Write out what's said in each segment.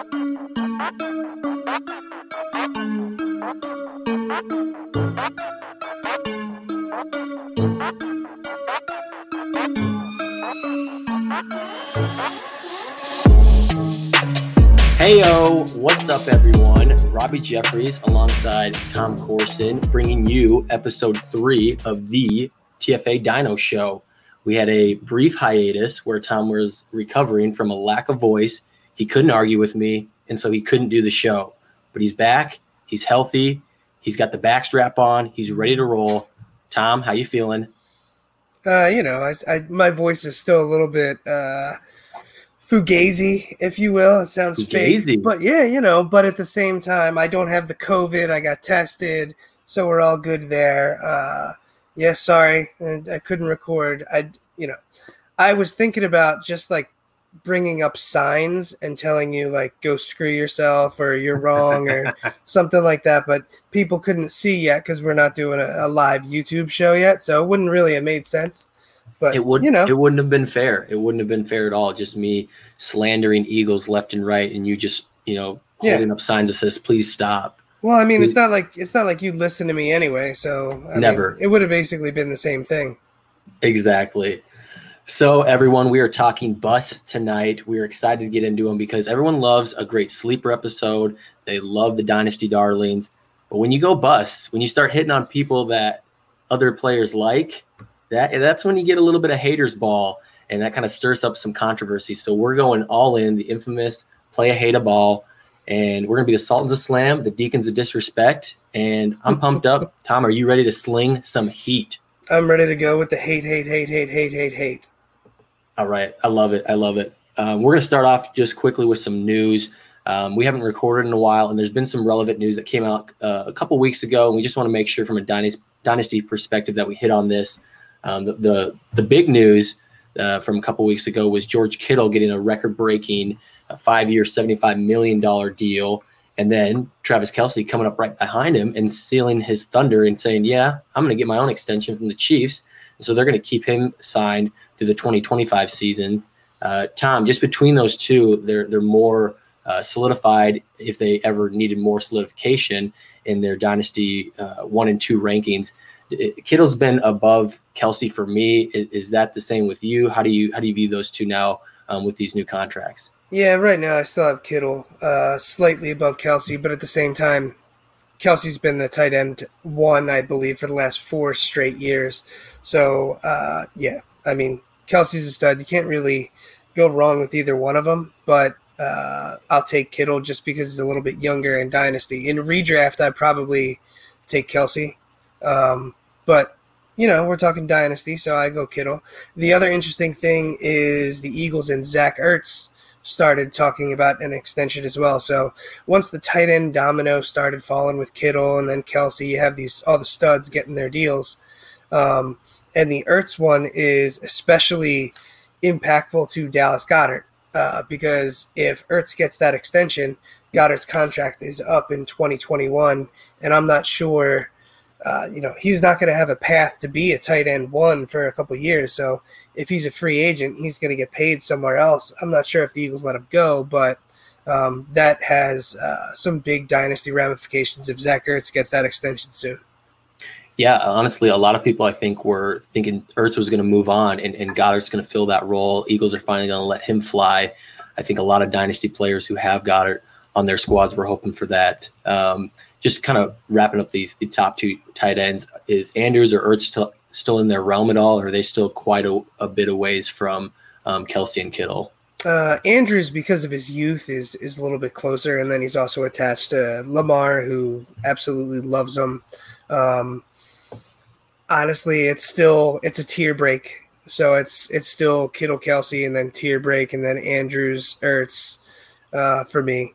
Heyo, what's up, everyone? Robby Jeffries alongside Tom Corson, bringing you episode three of the TFA Dino Show. We had a brief hiatus where Tom was recovering from a lack of voice. He couldn't argue with me, and so he couldn't do the show. But he's back. He's healthy. He's got the backstrap on. He's ready to roll. Tom, how you feeling? Uh, you know, I, I, my voice is still a little bit uh, fugazi, if you will. It sounds fugazi. fake, but yeah, you know. But at the same time, I don't have the COVID. I got tested, so we're all good there. Uh, yeah, sorry, I couldn't record. I, you know, I was thinking about just like bringing up signs and telling you like go screw yourself or you're wrong or something like that but people couldn't see yet because we're not doing a, a, live youtube show yet so it wouldn't really have made sense. But it would you know. it wouldn't have been fair. It wouldn't have been fair at all. Just me slandering eagles left and right and you just you know holding yeah. up signs that says please stop. Well i mean it's not like it's not like you listen to me anyway so I never. mean, it would have basically been the same thing. Exactly so, everyone, we are talking bus tonight. We are excited to get into them because everyone loves a great sleeper episode. They love the Dynasty Darlings. But when you go bus, when you start hitting on people that other players like, that that's when you get a little bit of haters ball, and that kind of stirs up some controversy. So we're going all in the infamous play a hate a ball, and we're gonna be the Sultans of Slam, the Deacons of Disrespect, and I'm pumped up. Tom, are you ready to sling some heat? I'm ready to go with the hate, hate, hate, hate, hate, hate, hate. All right. I love it. I love it. Um, we're going to start off just quickly with some news. Um, we haven't recorded in a while, and there's been some relevant news that came out uh, a couple weeks ago, and we just want to make sure from a dynasty, perspective that we hit on this. Um, the, the, the big news uh, from a couple weeks ago was George Kittle getting a record-breaking uh, five-year, $75 million deal, and then Travis Kelce coming up right behind him and sealing his thunder and saying, "Yeah, I'm going to get my own extension from the Chiefs." And so they're going to keep him signed through the 2025 season. Uh, Tom, just between those two, they're they're more uh, solidified if they ever needed more solidification in their dynasty uh, one and two rankings. Kittle's been above Kelce for me. Is, is, that the same with you? How do you how do you view those two now um, with these new contracts? Yeah, right now I still have Kittle uh, slightly above Kelce, but at the same time, Kelce's been the tight end one, I believe, for the last four straight years. So uh, yeah, I mean Kelce's a stud. You can't really go wrong with either one of them. But uh, I'll take Kittle just because he's a little bit younger in Dynasty. In redraft, I'd probably take Kelce. Um, but you know, we're talking Dynasty, so I go Kittle. The other interesting thing is the Eagles and Zach Ertz started talking about an extension as well. So once the tight end domino started falling with Kittle and then Kelce, you have these all the studs getting their deals. Um, and the Ertz one is especially impactful to Dallas Goedert uh, because if Ertz gets that extension, Goedert's contract is up in 2021, and I'm not sure. Uh, you know, he's not going to have a path to be a tight end one for a couple years. So if he's a free agent, he's going to get paid somewhere else. I'm not sure if the Eagles let him go, but um, that has uh, some big dynasty ramifications if Zach Ertz gets that extension soon. Yeah, honestly, a lot of people I think were thinking Ertz was going to move on and, and Goedert's going to fill that role. Eagles are finally going to let him fly. I think a lot of dynasty players who have Goedert on their squads were hoping for that. Um, just kind of wrapping up these the top two tight ends is Andrews or Ertz still, still in their realm at all, or are they still quite a, a bit of ways from um, Kelce and Kittle? Uh, Andrews, because of his youth, is is a little bit closer, and then he's also attached to Lamar, who absolutely loves him. Um, honestly, it's still it's a tier break. So it's it's still Kittle, Kelce, and then tier break, and then Andrews, Ertz, uh, for me.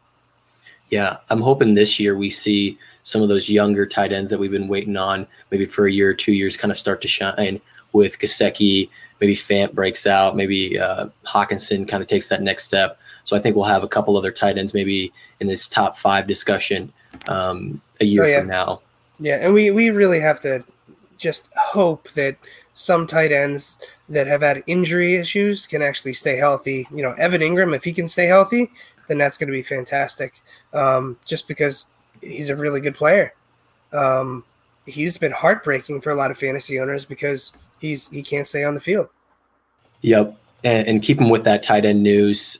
Yeah, I'm hoping this year we see some of those younger tight ends that we've been waiting on, maybe for a year or two years, kind of start to shine with Gesicki. Maybe Fant breaks out. Maybe uh, Hockenson kind of takes that next step. So I think we'll have a couple other tight ends maybe in this top five discussion um, a year oh, yeah. from now. Yeah, and we we really have to just hope that some tight ends that have had injury issues can actually stay healthy. You know, Evan Engram, if he can stay healthy, then that's going to be fantastic. Um, just because he's a really good player. Um, he's been heartbreaking for a lot of fantasy owners because he's he can't stay on the field. Yep, and, and keep him with that tight end news.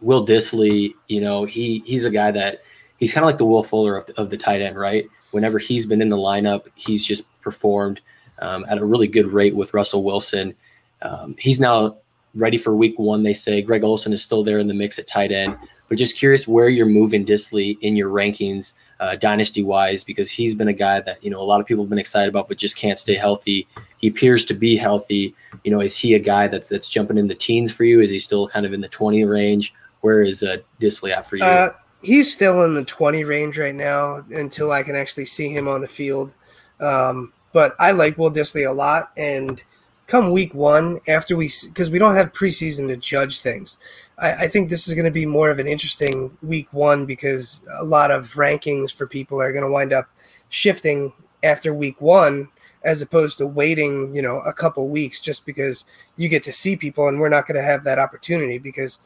Will Dissly, you know, he he's a guy that he's kind of like the Will Fuller of, of the tight end, right? Whenever he's been in the lineup, he's just performed um, at a really good rate with Russell Wilson. Um, he's now ready for week one. They say Greg Olsen is still there in the mix at tight end, but just curious where you're moving Dissly in your rankings, uh, dynasty wise, because he's been a guy that you know a lot of people have been excited about, but just can't stay healthy. He appears to be healthy. You know, is he a guy that's that's jumping in the teens for you? Is he still kind of in the 20 range? Where is uh, Dissly at for you? Uh, he's still in the 20 range right now until I can actually see him on the field. Um, but I like Will Dissly a lot, and come week one after we because we don't have preseason to judge things. I, I think this is going to be more of an interesting week one because a lot of rankings for people are going to wind up shifting after week one as opposed to waiting, you know, a couple weeks just because you get to see people and we're not going to have that opportunity because,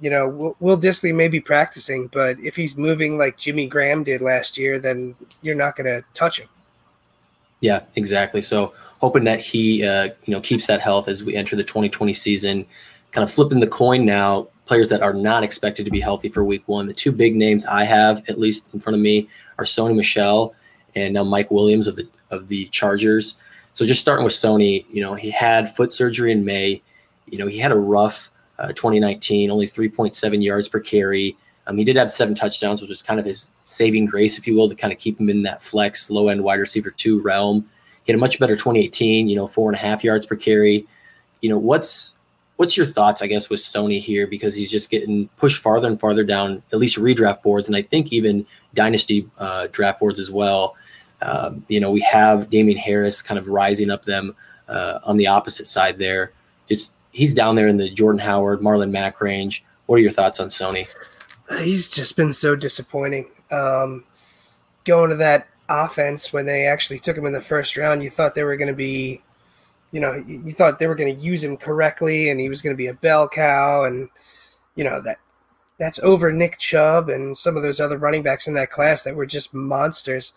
you know, Will, Will Dissly may be practicing, but if he's moving like Jimmy Graham did last year, then you're not going to touch him. Yeah, exactly. So hoping that he uh, you know keeps that health as we enter the 2020 season. Kind of flipping the coin now. Players that are not expected to be healthy for Week One. The two big names I have, at least in front of me, are Sony Michel and now Mike Williams of the of the Chargers. So just starting with Sony, you know he had foot surgery in May. You know he had a rough uh, 2019, only 3.7 yards per carry. Um, he did have seven touchdowns, which was kind of his saving grace, if you will, to kind of keep him in that flex low end wide receiver two realm. He had a much better 2018, you know, four and a half yards per carry. You know, what's what's your thoughts, I guess, with Sony here because he's just getting pushed farther and farther down, at least redraft boards, and I think even dynasty uh, draft boards as well. Um, you know, we have Damien Harris kind of rising up them uh, on the opposite side there. Just he's down there in the Jordan Howard, Marlon Mack range. What are your thoughts on Sony? He's just been so disappointing. Um, going to that offense when they actually took him in the first round, you thought they were going to be, you know, you thought they were going to use him correctly and he was going to be a bell cow. And, you know, that that's over Nick Chubb and some of those other running backs in that class that were just monsters.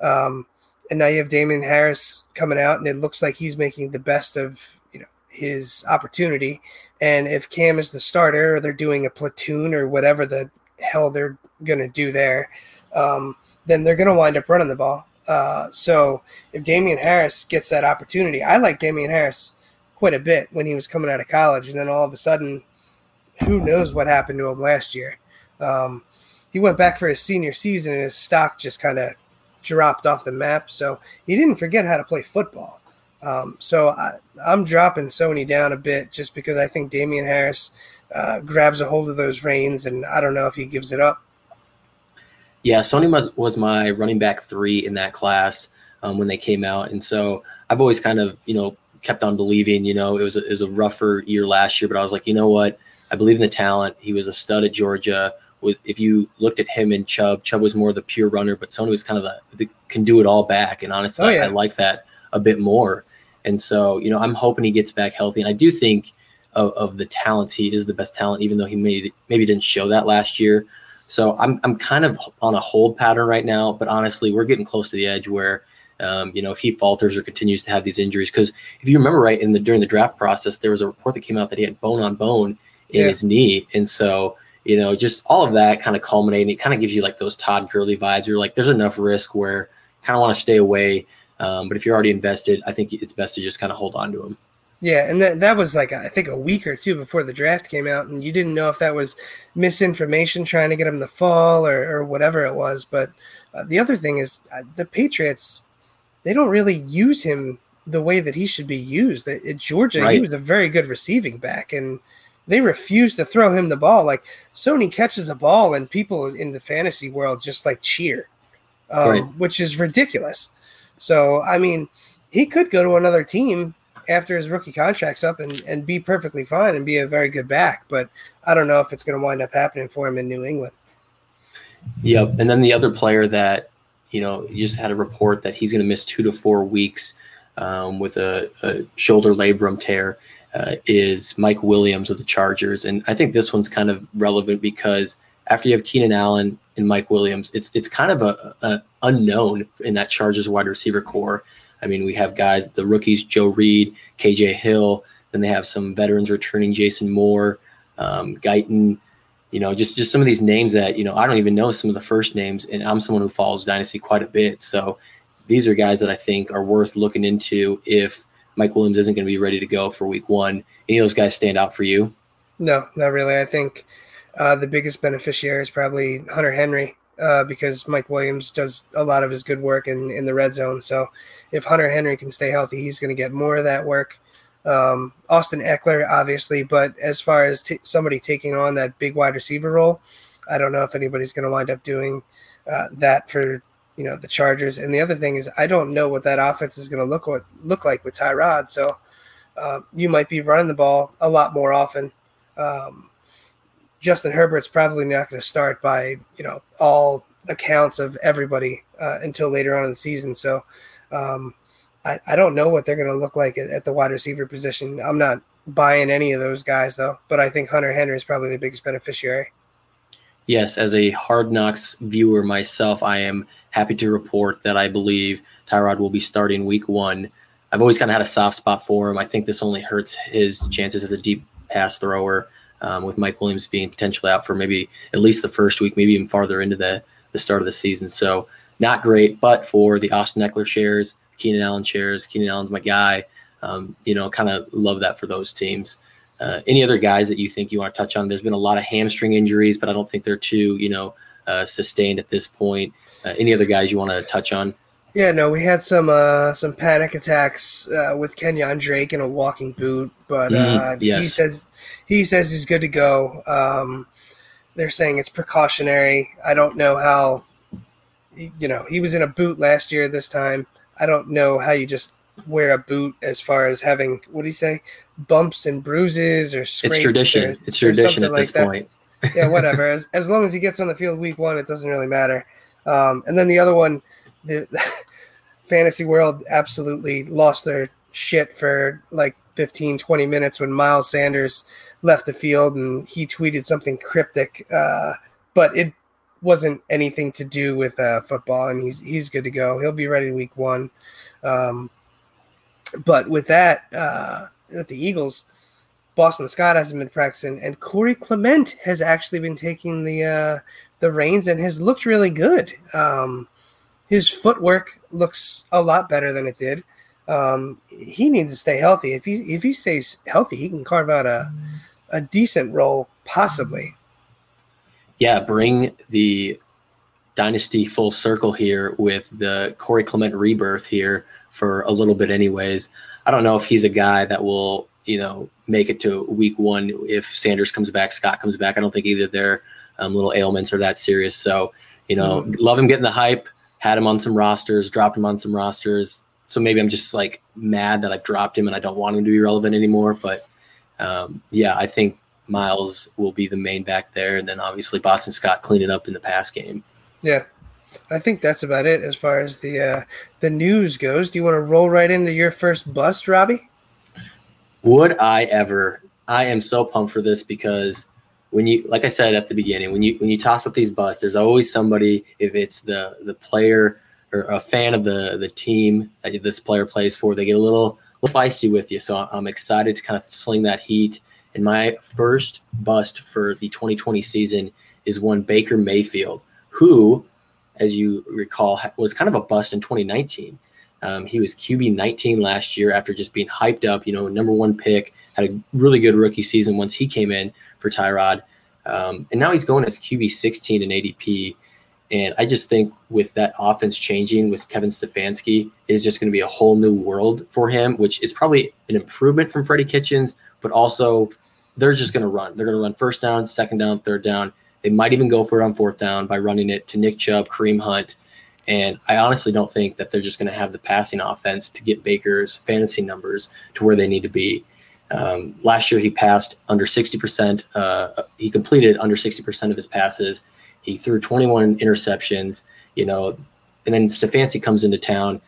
Um, and now you have Damien Harris coming out, and it looks like he's making the best of you know his opportunity. And if Cam is the starter, or they're doing a platoon or whatever the hell they're going to do there, um, then they're going to wind up running the ball. Uh, so if Damien Harris gets that opportunity, I like Damien Harris quite a bit when he was coming out of college, and then all of a sudden, who knows what happened to him last year? Um, he went back for his senior season, and his stock just kind of dropped off the map. So he didn't forget how to play football. Um, so I, am dropping Sony down a bit just because I think Damien Harris uh, grabs a hold of those reins, and I don't know if he gives it up. Yeah, Sony was, was my running back three in that class um, when they came out, and so I've always kind of you know kept on believing. You know, it was a, it was a rougher year last year, but I was like, you know what? I believe in the talent. He was a stud at Georgia. Was if you looked at him and Chubb, Chubb was more the pure runner, but Sony was kind of a the can do it all back. And honestly, oh, yeah. I, I like that a bit more. And so, you know, I'm hoping he gets back healthy. And I do think of, of the talents, he is the best talent, even though he maybe maybe didn't show that last year. So I'm I'm kind of on a hold pattern right now, but honestly, we're getting close to the edge where um, you know if he falters or continues to have these injuries. Because if you remember right in the during the draft process, there was a report that came out that he had bone on bone in yeah. his knee, and so you know just all of that kind of culminating, it kind of gives you like those Todd Gurley vibes. You're like, there's enough risk where kind of want to stay away. Um, but if you're already invested, I think it's best to just kind of hold on to him. Yeah, and that that was like I think a week or two before the draft came out, and you didn't know if that was misinformation trying to get him to fall or, or whatever it was. But uh, the other thing is uh, the Patriots they don't really use him the way that he should be used. At Georgia, right. he was a very good receiving back, and they refuse to throw him the ball. Like Sony catches a ball, and people in the fantasy world just like cheer, um, right. which is ridiculous. So I mean, he could go to another team after his rookie contract's up and, and be perfectly fine and be a very good back. But I don't know if it's going to wind up happening for him in New England. Yep. And then the other player that, you know, just had a report that he's going to miss two to four weeks um, with a, a, shoulder labrum tear. uh, is Mike Williams of the Chargers, and I think this one's kind of relevant because after you have Keenan Allen and Mike Williams, it's it's kind of a, a unknown in that Chargers wide receiver corps. I mean, we have guys, the rookies, Joe Reed, KJ Hill. Then they have some veterans returning, Jason Moore, um, Guyton, you know, just just some of these names that you know I don't even know some of the first names, and I'm someone who follows Dynasty quite a bit. So these are guys that I think are worth looking into if Mike Williams isn't going to be ready to go for Week One. Any of those guys stand out for you? No, not really. I think uh, the biggest beneficiary is probably Hunter Henry uh, because Mike Williams does a lot of his good work in, in the red zone. So if Hunter Henry can stay healthy, he's going to get more of that work. Um, Austin Ekeler, obviously, but as far as t- somebody taking on that big wide receiver role, I don't know if anybody's going to wind up doing uh, that for you know the Chargers. And the other thing is, I don't know what that offense is going to look what look like with Tyrod. So uh, you might be running the ball a lot more often. Um, Justin Herbert's probably not going to start by you know all accounts of everybody uh, until later on in the season. So um, I, I don't know what they're going to look like at, at, the wide receiver position. I'm not buying any of those guys though, but I think Hunter Henry is probably the biggest beneficiary. Yes, as a Hard Knocks viewer myself, I am happy to report that I believe Tyrod will be starting Week One. I've always kind of had a soft spot for him. I think this only hurts his chances as a deep pass thrower. Um, with Mike Williams being potentially out for maybe at least the first week, maybe even farther into the the start of the season. So not great, but for the Austin Ekeler shares, Keenan Allen shares. Keenan Allen's my guy. Um, you know, kind of love that for those teams. Uh, any other guys that you think you want to touch on? There's been a lot of hamstring injuries, but I don't think they're too, you know, uh, sustained at this point. Uh, any other guys you want to touch on? Yeah, no, we had some uh, some panic attacks uh, with Kenyan Drake in a walking boot, but mm, yes. he says he says he's good to go. Um, they're saying it's precautionary. I don't know how. You know, he was in a boot last year. This time, I don't know how you just wear a boot as far as having what do you say bumps and bruises or it's tradition. Or, it's tradition at this like point. yeah, whatever. As as long as he gets on the field week one, it doesn't really matter. Um, and then the other one, the fantasy world absolutely lost their shit for like 15, 20 minutes when Miles Sanders left the field and he tweeted something cryptic. Uh, but it wasn't anything to do with uh, football, and he's he's good to go. He'll be ready week one. Um, but with that, uh, with the Eagles, Boston Scott hasn't been practicing, and Corey Clement has actually been taking the uh, the reins and has looked really good. Um, his footwork looks a lot better than it did. Um, he needs to stay healthy. If he if he stays healthy, he can carve out a a decent role, possibly. Yeah, bring the dynasty full circle here with the Corey Clement rebirth here for a little bit, anyways. I don't know if he's a guy that will, you know, make it to week one if Sanders comes back, Scott comes back. I don't think either their um, little ailments are that serious. So, you know, mm-hmm. love him getting the hype had him on some rosters, dropped him on some rosters. So maybe I'm just like mad that I've dropped him and I don't want him to be relevant anymore. But um, yeah, I think Miles will be the main back there, and then obviously Boston Scott cleaning up in the pass game. Yeah, I think that's about it as far as the uh, the news goes. Do you want to roll right into your first bust, Robby? Would I ever? I am so pumped for this because when you like I said at the beginning, when you when you toss up these busts, there's always somebody, if it's the the player or a fan of the the team that this player plays for, they get a little, little feisty with you. So I'm excited to kind of sling that heat. And my first bust for the 2020 season is one Baker Mayfield, who, as you recall, was kind of a bust in 2019. Um, he was QB 19 last year after just being hyped up, you know, number one pick, had a really good rookie season once he came in for Tyrod. Um, and now he's going as QB 16 in ADP. And I just think with that offense changing with Kevin Stefanski, it is just going to be a whole new world for him, which is probably an improvement from Freddie Kitchens, but also they're just going to run. They're going to run first down, second down, third down. They might even go for it on fourth down by running it to Nick Chubb, Kareem Hunt. And I honestly don't think that they're just going to have the passing offense to get Baker's fantasy numbers to where they need to be. Um, last year, he passed under 60%. Uh, he completed under 60% of his passes. He threw 21 interceptions, you know, and then Stefanski comes into town.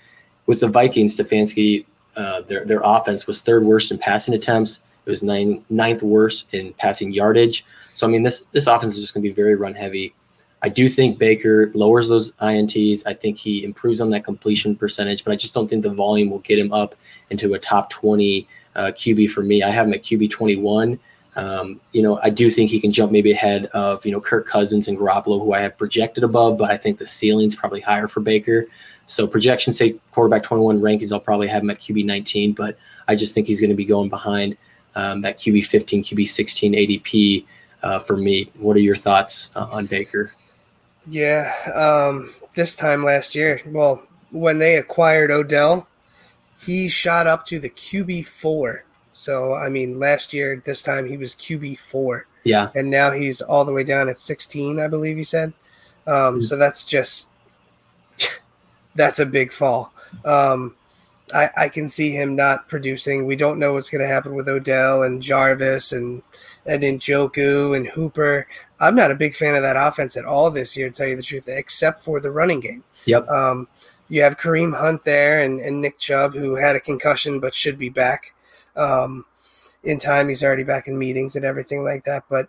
With the Vikings, Stefanski, uh, their, their offense was third worst in passing attempts, It was nine, ninth worst in passing yardage. So I mean, this this offense is just going to be very run heavy. I do think Baker lowers those INTs. I think he improves on that completion percentage, but I just don't think the volume will get him up into a top 20 uh, QB for me. I have him at QB 21. Um, you know, I do think he can jump maybe ahead of, you know, Kirk Cousins and Garoppolo, who I have projected above, but I think the ceiling's probably higher for Baker. So projections say quarterback 21 rankings, I'll probably have him at QB 19, but I just think he's going to be going behind um, that QB 15, QB 16 ADP uh, for me. What are your thoughts uh, on Baker? Yeah, um, this time last year, well, when they acquired Odell, he shot up to the QB four. So I mean, last year this time he was QB four. Yeah, and now he's all the way down at sixteen, I believe you said. Um, mm-hmm. So that's just that's a big fall. Um, I, I can see him not producing. We don't know what's going to happen with Odell and Jarvis and and Njoku and Hooper. I'm not a big fan of that offense at all this year, to tell you the truth, except for the running game. Yep. Um, you have Kareem Hunt there and, and Nick Chubb, who had a concussion but should be back um, in time. He's already back in meetings and everything like that. But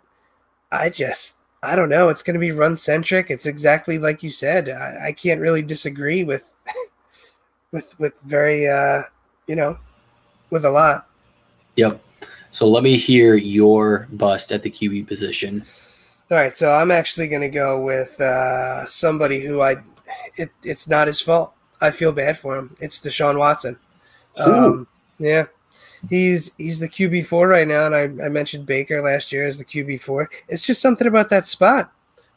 I just, I don't know. It's going to be run centric. It's exactly like you said. I, I can't really disagree with, with, with very, uh, you know, with a lot. Yep. So let me hear your bust at the QB position. All right, so I'm actually going to go with uh, somebody who I, it, it's not his fault. I feel bad for him. It's Deshaun Watson. Um, yeah, he's he's the QB four right now, and I, I mentioned Baker last year as the QB four. It's just something about that spot.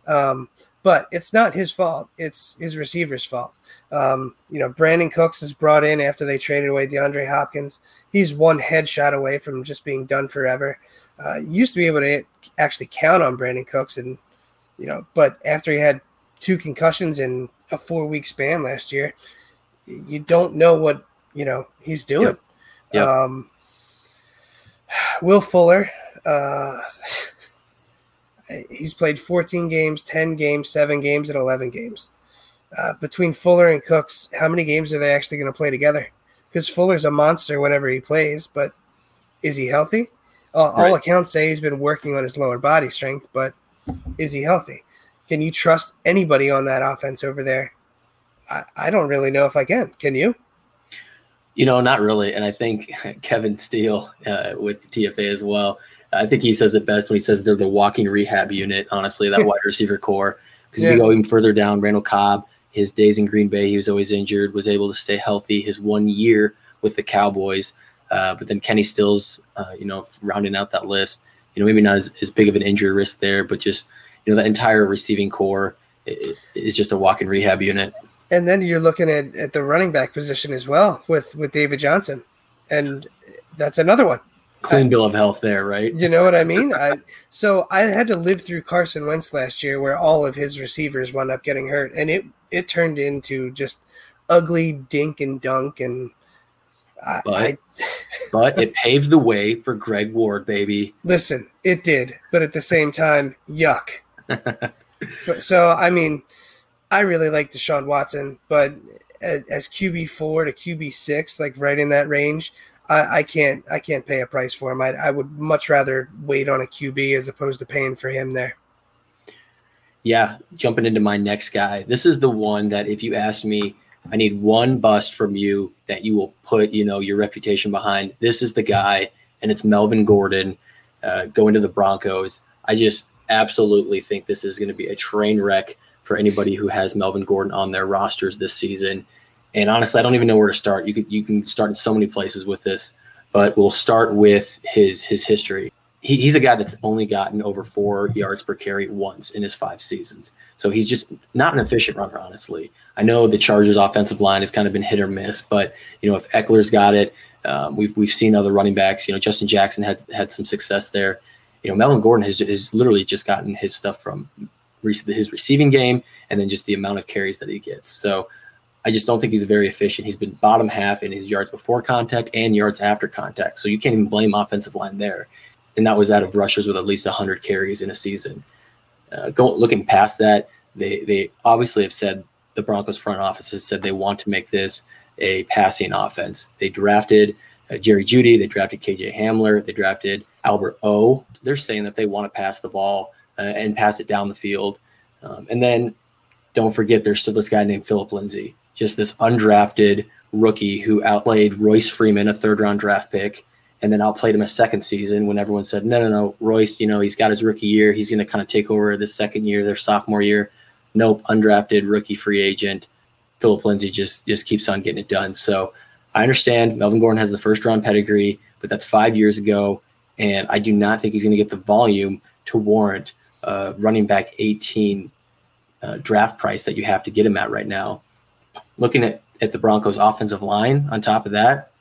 Um, but it's not his fault. It's his receiver's fault. Um, you know, Brandin Cooks is brought in after they traded away DeAndre Hopkins. He's one headshot away from just being done forever. Uh, used to be able to actually count on Brandin Cooks, and you know, but after he had two concussions in a four week span last year, you don't know what you know he's doing. Yep. Yep. Um, Will Fuller. Uh, he's played 14 games, 10 games, seven games, and 11 games. Uh, between Fuller and Cooks, how many games are they actually going to play together? Because Fuller's a monster whenever he plays, but is he healthy? Uh, right. All accounts say he's been working on his lower body strength, but is he healthy? Can you trust anybody on that offense over there? I, I don't really know if I can. Can you? You know, not really. And I think Kevin Steele uh, with TFA as well I think he says it best when he says they're the walking rehab unit, honestly, that wide receiver corps. Because yeah. if you go even further down, Randall Cobb, his days in Green Bay, he was always injured, was able to stay healthy his one year with the Cowboys. Uh, but then Kenny Stills, uh, you know, rounding out that list, you know, maybe not as, as big of an injury risk there, but just, you know, the entire receiving corps is just a walking rehab unit. And then you're looking at, at the running back position as well with, with David Johnson. And that's another one clean bill of health there, right? You know what I mean? I so I had to live through Carson Wentz last year, where all of his receivers wound up getting hurt, and it it turned into just ugly dink and dunk, and I, but, I, but it paved the way for Greg Ward, baby. Listen, it did, but at the same time, yuck. So I mean, I really like Deshaun Watson, but as, QB four to QB six, like right in that range, I, I, can't I can't pay a price for him. I, I would much rather wait on a QB as opposed to paying for him there. Yeah, jumping into my next guy. This is the one that if you asked me, I need one bust from you that you will put, you know, your reputation behind. This is the guy, and it's Melvin Gordon uh, going to the Broncos. I just absolutely think this is going to be a train wreck for anybody who has Melvin Gordon on their rosters this season. And honestly, I don't even know where to start. You could you can start in so many places with this, but we'll start with his his history. He, he's a guy that's only gotten over four yards per carry once in his five seasons. So he's just not an efficient runner, honestly. I know the Chargers' offensive line has kind of been hit or miss, but you know if Ekeler's got it, um, we've we've seen other running backs. You know Justin Jackson had had some success there. You know Melvin Gordon has, has literally just gotten his stuff from his receiving game and then just the amount of carries that he gets. So I just don't think he's very efficient. He's been bottom half in his yards before contact and yards after contact. So you can't even blame offensive line there. And that was out of rushers with at least 100 carries in a season. Uh, looking past that, they, they obviously have said the Broncos front office has said they want to make this a passing offense. They drafted uh, Jerry Jeudy, They drafted KJ Hamler. They drafted Albert O. They're saying that they want to pass the ball uh, and pass it down the field. Um, and then don't forget, there's still this guy named Philip Lindsay, just this undrafted rookie who outplayed Royce Freeman, a third round draft pick, and then outplayed him a second season when everyone said, no, no, no, Royce, you know, he's got his rookie year. He's going to kind of take over the second year, their sophomore year. Nope, undrafted rookie free agent. Philip Lindsay just just keeps on getting it done. So I understand Melvin Gordon has the first round pedigree, but that's five years ago, and I do not think he's going to get the volume to warrant uh, running back 18 uh, draft price that you have to get him at right now. Looking at, at the Broncos offensive line on top of that,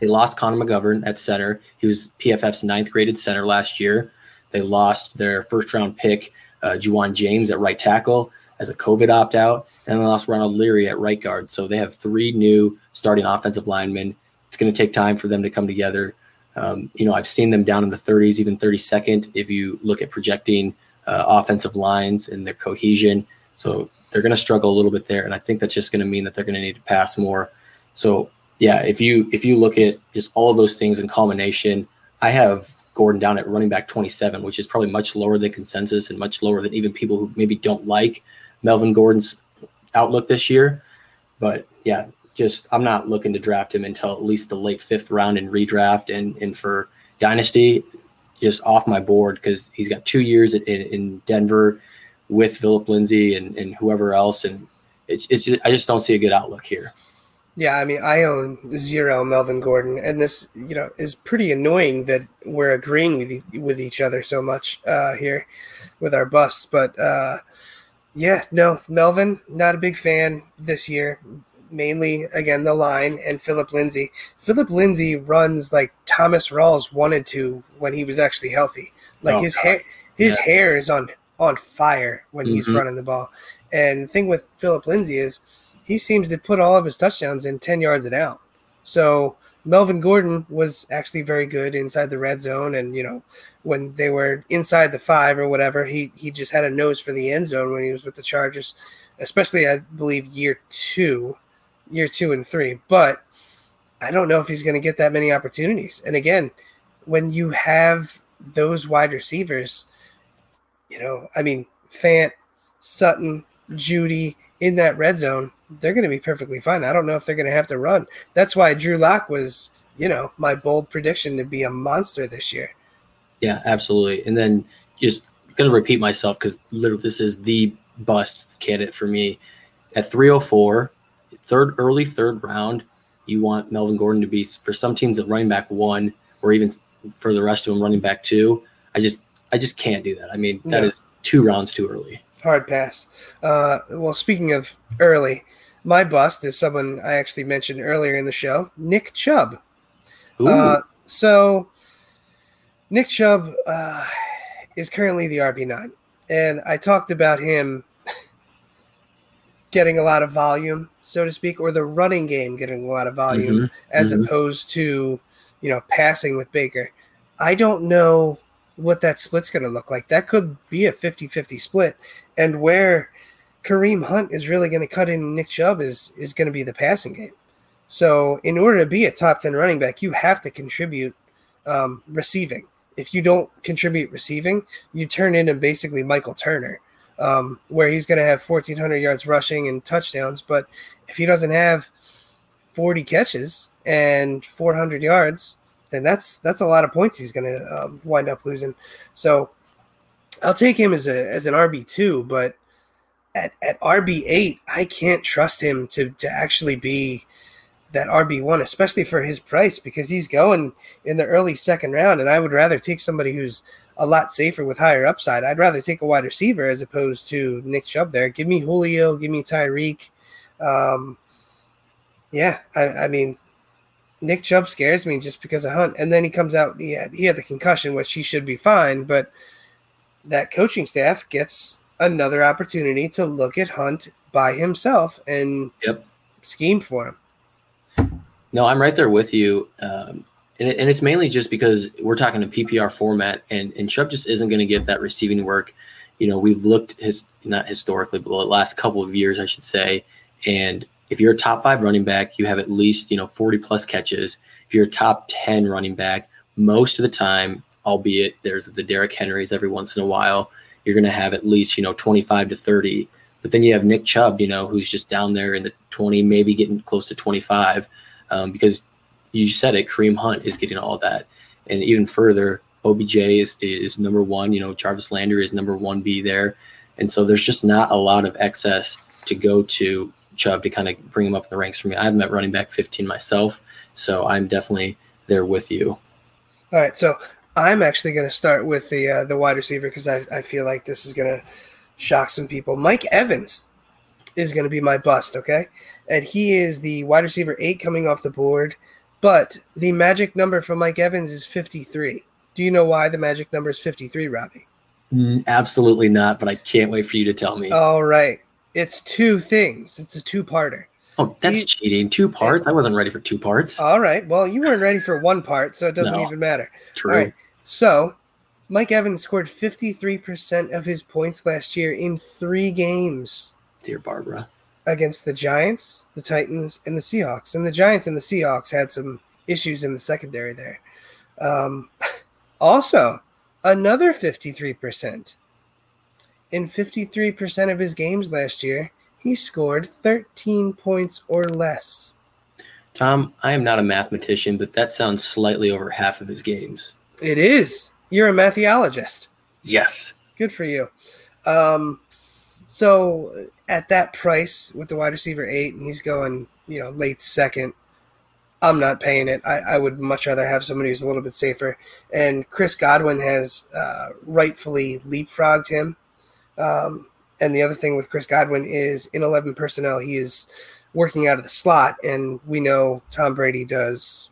they lost Connor McGovern at center. He was PFF's ninth graded center last year. They lost their first round pick, uh, Ja'Wuan James at right tackle as a COVID opt out, and they lost Ronald Leary at right guard. So they have three new starting offensive linemen. It's going to take time for them to come together. Um, you know, I've seen them down in the 30s, even 32nd, if you look at projecting uh, offensive lines and their cohesion. So they're going to struggle a little bit there, and I think that's just going to mean that they're going to need to pass more. So yeah, if you if you look at just all of those things in combination, I have Gordon down at running back 27, which is probably much lower than consensus and much lower than even people who maybe don't like Melvin Gordon's outlook this year. But yeah, just I'm not looking to draft him until at least the late fifth round in redraft and and for dynasty, just off my board because he's got two years in, in Denver with Philip Lindsay and, and whoever else, and it's it's just, I just don't see a good outlook here. Yeah, I mean, I own zero Melvin Gordon, and this, you know, is pretty annoying that we're agreeing with with each other so much uh, here with our busts. But uh, yeah, no, Melvin, not a big fan this year. Mainly, again, the line and Philip Lindsay. Philip Lindsay runs like Thomas Rawls wanted to when he was actually healthy. Like oh, his hair, his yeah. hair is on on fire when mm-hmm. he's running the ball. And the thing with Philip Lindsay is he seems to put all of his touchdowns in 10 yards and out. So Melvin Gordon was actually very good inside the red zone. And, you know, when they were inside the five or whatever, he, he just had a nose for the end zone when he was with the Chargers, especially, I believe, year two, year two and three. But I don't know if he's going to get that many opportunities. And again, when you have those wide receivers, you know, I mean, Fant, Sutton, Jeudy in that red zone, they're going to be perfectly fine. I don't know if they're going to have to run. That's why Drew Lock was, you know, my bold prediction to be a monster this year. Yeah, absolutely. And then just going to repeat myself because literally this is the bust candidate for me. At 304, third early third round, you want Melvin Gordon to be for some teams at running back one, or even for the rest of them running back two. I just I just can't do that. I mean, that no. is two rounds too early. Hard pass. Uh, well, speaking of early, my bust is someone I actually mentioned earlier in the show, Nick Chubb. Uh, so, Nick Chubb uh, is currently the RB9. And I talked about him getting a lot of volume, so to speak, or the running game getting a lot of volume mm-hmm. as mm-hmm. opposed to, you know, passing with Baker. I don't know what that split's going to look like. That could be a 50 50 split. And where Kareem Hunt is really going to cut in Nick Chubb is, is going to be the passing game. So, in order to be a top 10 running back, you have to contribute um, receiving. If you don't contribute receiving, you turn into basically Michael Turner, um, where he's going to have 1,400 yards rushing and touchdowns. But if he doesn't have 40 catches and 400 yards, then that's that's a lot of points he's going to um, wind up losing. So I'll take him as a as an RB two, but at at RB eight, I can't trust him to to actually be that RB one, especially for his price, because he's going in the early second round, and I would rather take somebody who's a lot safer with higher upside. I'd rather take a wide receiver as opposed to Nick Chubb there. Give me Julio, give me Tyreek. Um, yeah, I, I mean, Nick Chubb scares me just because of Hunt. And then he comes out, he had, he had the concussion, which he should be fine. But that coaching staff gets another opportunity to look at Hunt by himself and yep. scheme for him. No, I'm right there with you. Um, and, it, and it's mainly just because we're talking a PPR format, and, and Chubb just isn't going to get that receiving work. You know, we've looked his not historically, but the last couple of years, I should say, and if you're a top five running back, you have at least, you know, 40 plus catches if you're a top 10 running back, most of the time, albeit there's the Derrick Henrys every once in a while, you're going to have at least, you know, 25 to 30. But then you have Nick Chubb, you know, who's just down there in the 20, maybe getting close to 25, um, because you said it, Kareem Hunt is getting all that. And even further, OBJ is, is number one, you know, Jarvis Landry is number one B there. And so there's just not a lot of excess to go to Chubb to kind of bring him up in the ranks for me. I'm at running back 15 myself, so I'm definitely there with you. All right, so I'm actually going to start with the uh, the wide receiver because I, I feel like this is going to shock some people. Mike Evans is going to be my bust, okay? And he is the wide receiver eight coming off the board, but the magic number for Mike Evans is 53. Do you know why the magic number is 53, Robby? Mm, absolutely not, but I can't wait for you to tell me. All right. It's two things. It's a two-parter. Oh, that's he, cheating. Two parts? I wasn't ready for two parts. All right. Well, you weren't ready for one part, so it doesn't no, even matter. True. So, Mike Evans scored 53% of his points last year in three games. Dear Barbara. Against the Giants, the Titans, and the Seahawks. And the Giants and the Seahawks had some issues in the secondary there. Um, also, another 53% in 53% of his games last year, he scored 13 points or less. Tom, I am not a mathematician, but that sounds slightly over half of his games. It is. You're a matheologist. Yes. Good for you. Um, so at that price with the wide receiver eight, and he's going, you know, late second, I'm not paying it. I, I would much rather have somebody who's a little bit safer. And Chris Godwin has uh, rightfully leapfrogged him um, and the other thing with Chris Godwin is in 11 personnel, he is working out of the slot. And we know Tom Brady does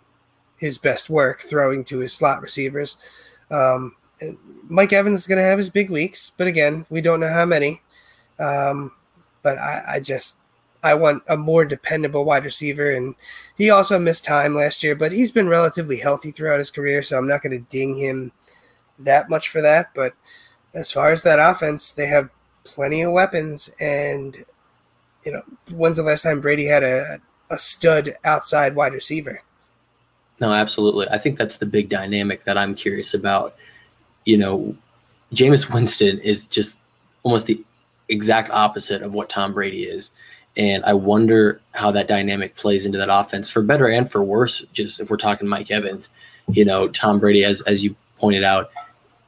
his best work throwing to his slot receivers. Um, Mike Evans is going to have his big weeks, but again, we don't know how many. Um, but I, I just I want a more dependable wide receiver, and he also missed time last year, but he's been relatively healthy throughout his career, so I'm not going to ding him that much for that. But as far as that offense, they have plenty of weapons. And, you know, when's the last time Brady had a, a stud outside wide receiver? No, absolutely. I think that's the big dynamic that I'm curious about. You know, Jameis Winston is just almost the exact opposite of what Tom Brady is. And I wonder how that dynamic plays into that offense for better and for worse. Just if we're talking Mike Evans, you know, Tom Brady, as, as you pointed out,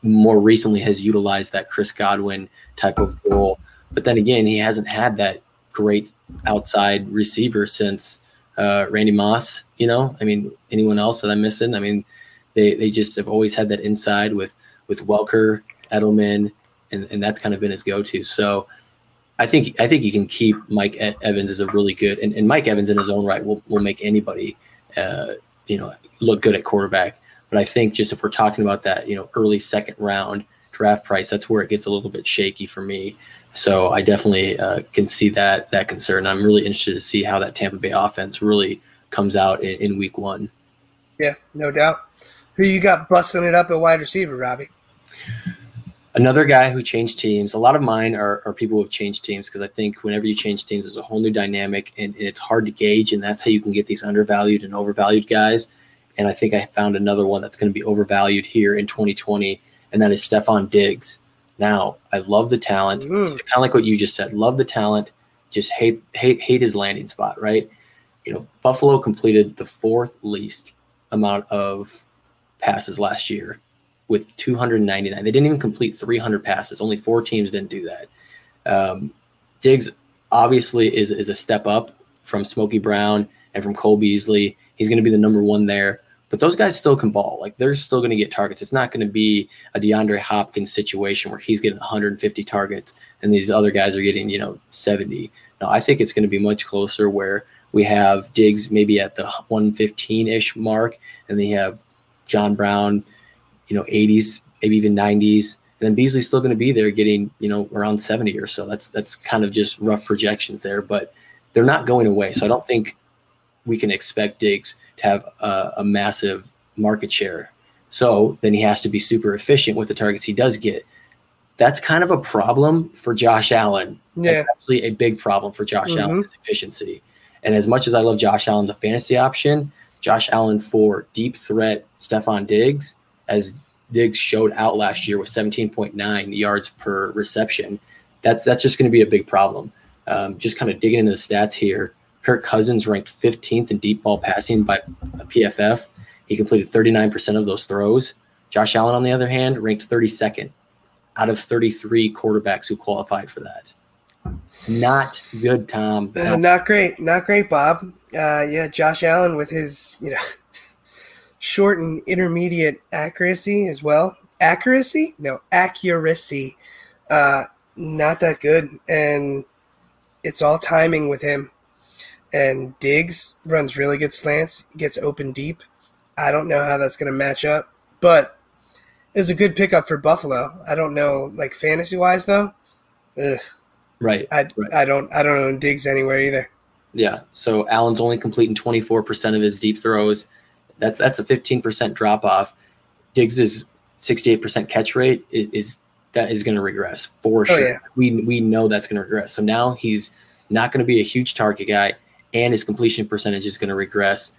more recently has utilized that Chris Godwin type of role. But then again, he hasn't had that great outside receiver since uh, Randy Moss. You know, I mean, anyone else that I'm missing? I mean, they they just have always had that inside with with Welker, Edelman, and and that's kind of been his go-to. So. I think I think you can keep Mike Evans as a really good and, and Mike Evans in his own right will, will make anybody uh, you know look good at quarterback. But I think just if we're talking about that, you know, early second round draft price, that's where it gets a little bit shaky for me. So I definitely uh, can see that that concern. I'm really interested to see how that Tampa Bay offense really comes out in, in week one. Yeah, no doubt. Who you got busting it up at wide receiver, Robby? Another guy who changed teams. A lot of mine are, are people who have changed teams because I think whenever you change teams, there's a whole new dynamic and, and it's hard to gauge. And that's how you can get these undervalued and overvalued guys. And I think I found another one that's going to be overvalued here in 2020, and that is Stefon Diggs. Now, I love the talent. Mm. Kind of like what you just said. Love the talent. Just hate hate hate his landing spot, right? You know, Buffalo completed the fourth least amount of passes last year with 299. They didn't even complete 300 passes. Only four teams didn't do that. Um, Diggs obviously is is a step up from Smokey Brown and from Cole Beasley. He's going to be the number one there. But those guys still can ball. Like they're still going to get targets. It's not going to be a DeAndre Hopkins situation where he's getting 150 targets and these other guys are getting, you know, 70. No, I think it's going to be much closer where we have Diggs maybe at the 115 ish mark, and then you have John Brown, you know, 80s, maybe even 90s. And then Beasley's still going to be there getting, you know, around 70 or so. That's that's kind of just rough projections there, but they're not going away. So I don't think we can expect Diggs to have a, a massive market share. So then he has to be super efficient with the targets he does get. That's kind of a problem for Josh Allen. Yeah. That's actually a big problem for Josh mm-hmm. Allen efficiency. And as much as I love Josh Allen, the fantasy option, Josh Allen for deep threat Stefon Diggs, as Diggs showed out last year with 17.9 yards per reception. That's that's just going to be a big problem. Um, just kind of digging into the stats here. Kirk Cousins ranked 15th in deep ball passing by PFF. He completed 39% of those throws. Josh Allen, on the other hand, ranked 32nd out of 33 quarterbacks who qualified for that. Not good, Tom. Uh, not great. Not great, Bob. Uh, yeah, Josh Allen with his, you know, short and intermediate accuracy as well. Accuracy? No, accuracy. Uh, not that good. And it's all timing with him. And Diggs runs really good slants, gets open deep. I don't know how that's going to match up, but it's a good pickup for Buffalo. I don't know, like fantasy wise though. Ugh. Right. I, right. I don't I don't know Diggs anywhere either. Yeah. So Allen's only completing 24% of his deep throws. That's that's a 15% drop off. Diggs's 68% catch rate is, is that is going to regress for sure. Oh, yeah. We we know that's going to regress. So now he's not going to be a huge target guy, and his completion percentage is going to regress,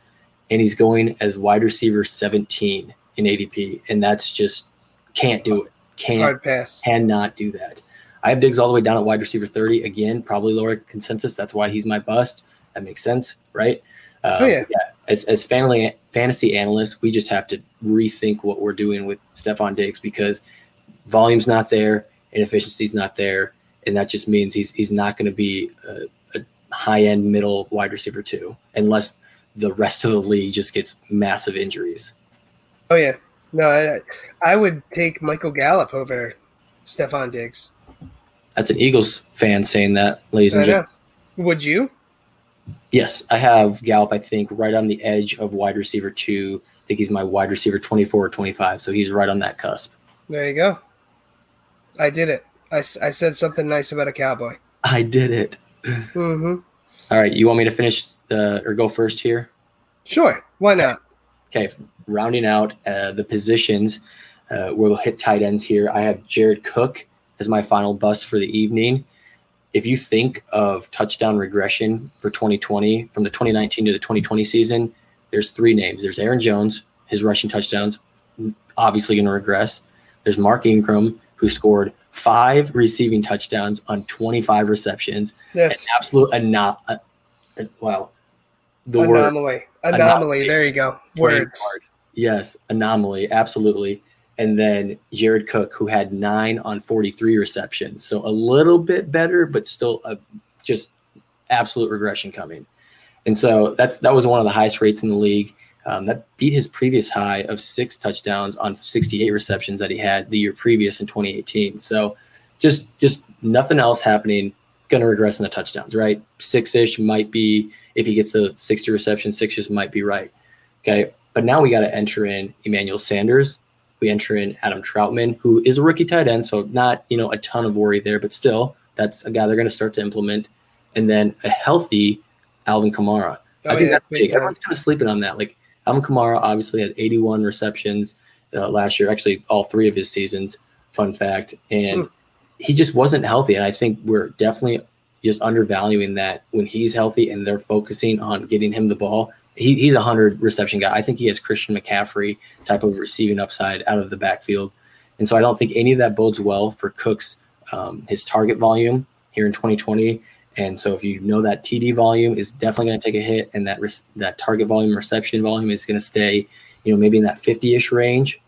and he's going as wide receiver 17 in ADP, and that's just can't do it. Can't Hard pass. Cannot do that. I have Diggs all the way down at wide receiver 30. Again, probably lower consensus. That's why he's my bust. That makes sense, right? Uh, oh, yeah. yeah. As, as family, fantasy analysts, we just have to rethink what we're doing with Stefon Diggs because volume's not there, and efficiency's not there, and that just means he's he's not going to be a, a high end middle wide receiver two unless the rest of the league just gets massive injuries. Oh yeah, no, I, I would take Michael Gallup over Stefon Diggs. That's an Eagles fan saying that, ladies and gentlemen. Would you? Yes, I have Gallup. I think right on the edge of wide receiver two. I think he's my wide receiver twenty-four or twenty-five, so he's right on that cusp. There you go. I did it. I, I said something nice about a cowboy. I did it. Mm-hmm. All right, you want me to finish the, or go first here? Sure. Why not? Okay, rounding out uh, the positions, uh, we'll hit tight ends here. I have Jared Cook as my final bust for the evening. If you think of touchdown regression for 2020 from the 2019 to the 2020 season, there's three names. There's Aaron Jones, his rushing touchdowns, obviously going to regress. There's Mark Ingram, who scored five receiving touchdowns on 25 receptions. That's an absolute uh, wow. The anomaly. Word, anomaly. anomaly. There you go. Words. Yes, anomaly. Absolutely and then Jared Cook, who had nine on 43 receptions. So a little bit better, but still a, just absolute regression coming. And so that's that was one of the highest rates in the league. Um, that beat his previous high of six touchdowns on 68 receptions that he had the year previous in 2018. So just just nothing else happening. Going to regress in the touchdowns, right? Six ish might be if he gets the 60 receptions, six ish might be right. Okay, but now we got to enter in Emmanuel Sanders, we enter in Adam Trautman, who is a rookie tight end, so not you know a ton of worry there, but still that's a guy they're going to start to implement. And then a healthy Alvin Kamara. Oh, I think yeah, that's big. Everyone's kind of sleeping on that. Like Alvin Kamara obviously had 81 receptions uh, last year, actually all three of his seasons. Fun fact, and hmm. he just wasn't healthy. And I think we're definitely just undervaluing that when he's healthy and they're focusing on getting him the ball he, he's a hundred reception guy. I think he has Christian McCaffrey type of receiving upside out of the backfield, and so I don't think any of that bodes well for Cook's um, his target volume here in 2020. And so if you know that TD volume is definitely going to take a hit, and that res- that target volume reception volume is going to stay, you know, maybe in that 50ish range.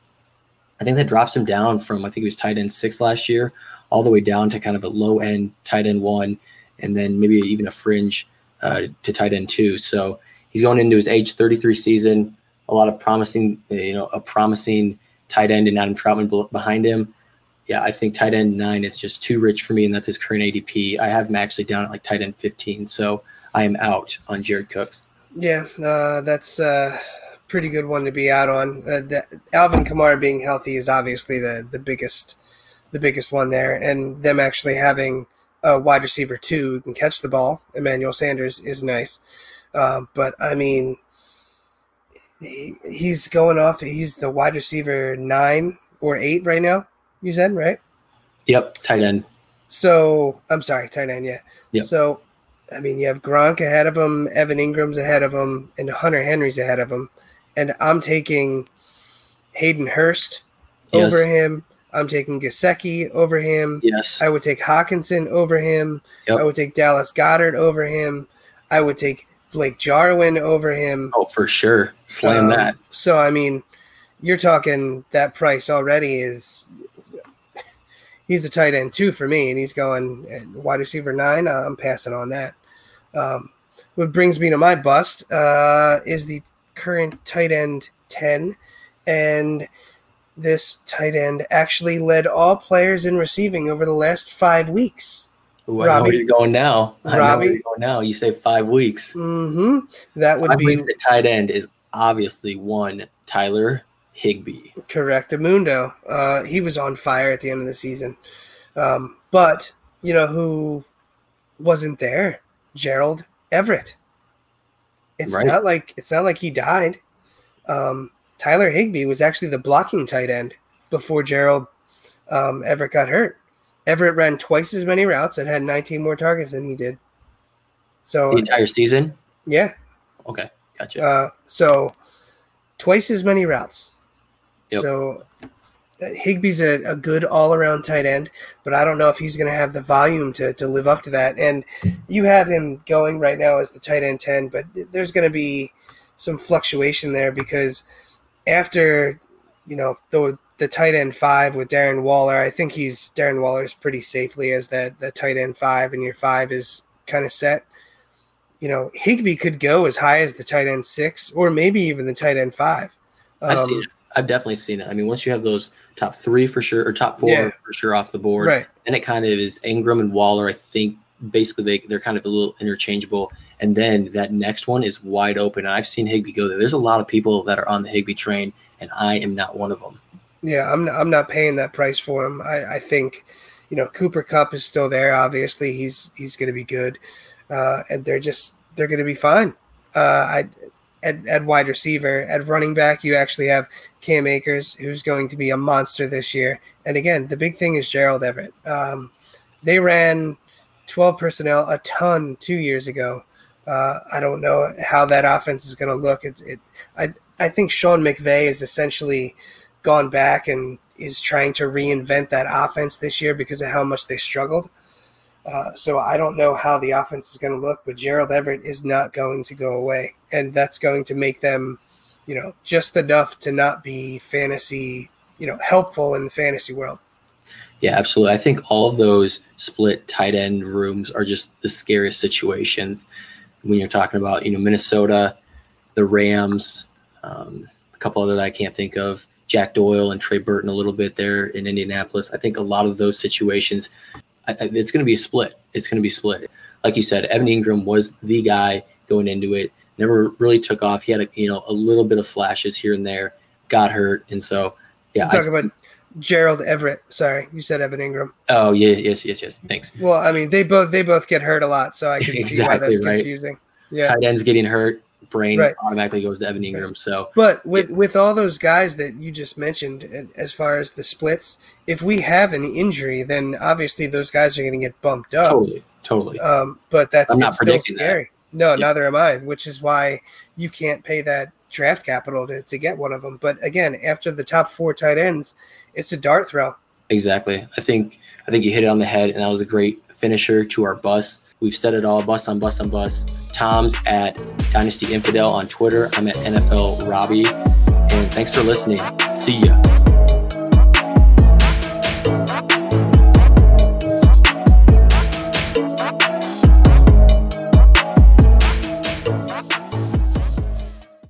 I think that drops him down from I think he was tight end six last year, all the way down to kind of a low end tight end one, and then maybe even a fringe uh, to tight end two. So he's going into his age 33 season. A lot of promising, you know, a promising tight end and Adam Trautman behind him. Yeah, I think tight end nine is just too rich for me, and that's his current ADP. I have him actually down at like tight end 15, so I am out on Jared Cooks. Yeah, uh, that's a pretty good one to be out on. Uh, the, Alvin Kamara being healthy is obviously the the biggest the biggest one there, and them actually having a wide receiver too who can catch the ball, Emmanuel Sanders, is nice. Um, but I mean, he, he's going off. He's the wide receiver nine or eight right now. You said right? Yep, tight end. So I'm sorry, tight end. Yeah. Yep. So I mean, you have Gronk ahead of him, Evan Engram's ahead of him, and Hunter Henry's ahead of him. And I'm taking Hayden Hurst Yes. over him. I'm taking Gesicki over him. Yes. I would take Hockenson over him. Yep. I would take Dallas Goedert over him. I would take Blake Jarwin over him. Oh, for sure. Slam Um, that. So I mean, you're talking that price already is. He's a tight end too for me, and he's going at wide receiver nine. Uh, I'm passing on that. Um, what brings me to my bust uh, is the current tight end ten, and this tight end actually led all players in receiving over the last five weeks. Ooh, I know where you're going now. I know where you're going now. You say five weeks. Mm-hmm. That would Five be weeks at tight end is obviously one Tyler Higbee. Correct, Amundo. Uh, he was on fire at the end of the season. Um, but you know who wasn't there? Gerald Everett. It's Right. not like it's not like he died. Um, Tyler Higbee was actually the blocking tight end before Gerald um, Everett got hurt. Everett ran twice as many routes and had 19 more targets than he did. So The entire season. yeah, Okay, gotcha. uh, so twice as many routes. Yep. So uh, Higbee's a, a good all around tight end, but I don't know if he's going to have the volume to, to live up to that. And you have him going right now as the tight end 10, but there's going to be some fluctuation there because after, you know, the, the tight end five with Darren Waller, I think he's Darren Waller's pretty safely as that, the tight end five, and your five is kind of set you know, Higbee could go as high as the tight end six or maybe even the tight end five. I've Um, seen it. I've definitely seen it. I mean, once you have those top three for sure, or top four Yeah. for sure off the board, right. then it kind of is Engram and Waller. I think basically they they're kind of a little interchangeable, and then that next one is wide open. And I've seen Higbee go there. There's a lot of people that are on the Higbee train, and I am not one of them. Yeah, I'm I'm not paying that price for him. I, I think, you know, Cooper Kupp is still there. Obviously, he's he's going to be good, uh, and they're just they're going to be fine. Uh, I at, at wide receiver, at running back, you actually have Cam Akers, who's going to be a monster this year. And again, the big thing is Gerald Everett. Um, they ran 12 personnel a ton two years ago. Uh, I don't know how that offense is going to look. It's it. I I think Sean McVay is essentially gone back and is trying to reinvent that offense this year because of how much they struggled. Uh, so I don't know how the offense is going to look, but Gerald Everett is not going to go away, and that's going to make them, you know, just enough to not be fantasy, you know, helpful in the fantasy world. Yeah, absolutely. I think all of those split tight end rooms are just the scariest situations when you're talking about, you know, Minnesota, the Rams, um, a couple other that I can't think of, Jack Doyle and Trey Burton a little bit there in Indianapolis. I think a lot of those situations, I, it's going to be a split. It's going to be split. Like you said, Evan Engram was the guy going into it. Never really took off. He had a you know a little bit of flashes here and there. Got hurt, and so yeah. Talk about Gerald Everett. Sorry, you said Evan Engram. oh yeah, yes, yes, yes. Thanks. Well, I mean, they both they both get hurt a lot, so I can see why that's right. confusing. Yeah. tight ends getting hurt, brain Right. automatically goes to Evan Engram. So But with with all those guys that you just mentioned, as far as the splits, if we have an injury, then obviously those guys are going to get bumped up. totally, totally. Um, but that's I'm not it's still predicting that. No, Yeah. neither am I. Which is why you can't pay that draft capital to, to get one of them. But again, after the top four tight ends, it's a dart throw. Exactly. I think I think you hit it on the head, and that was a great finisher to our bus. We've said it all: bus on bus on bus. Tom's at Dynasty Infidel on Twitter. I'm at NFL Robby, and thanks for listening. See ya.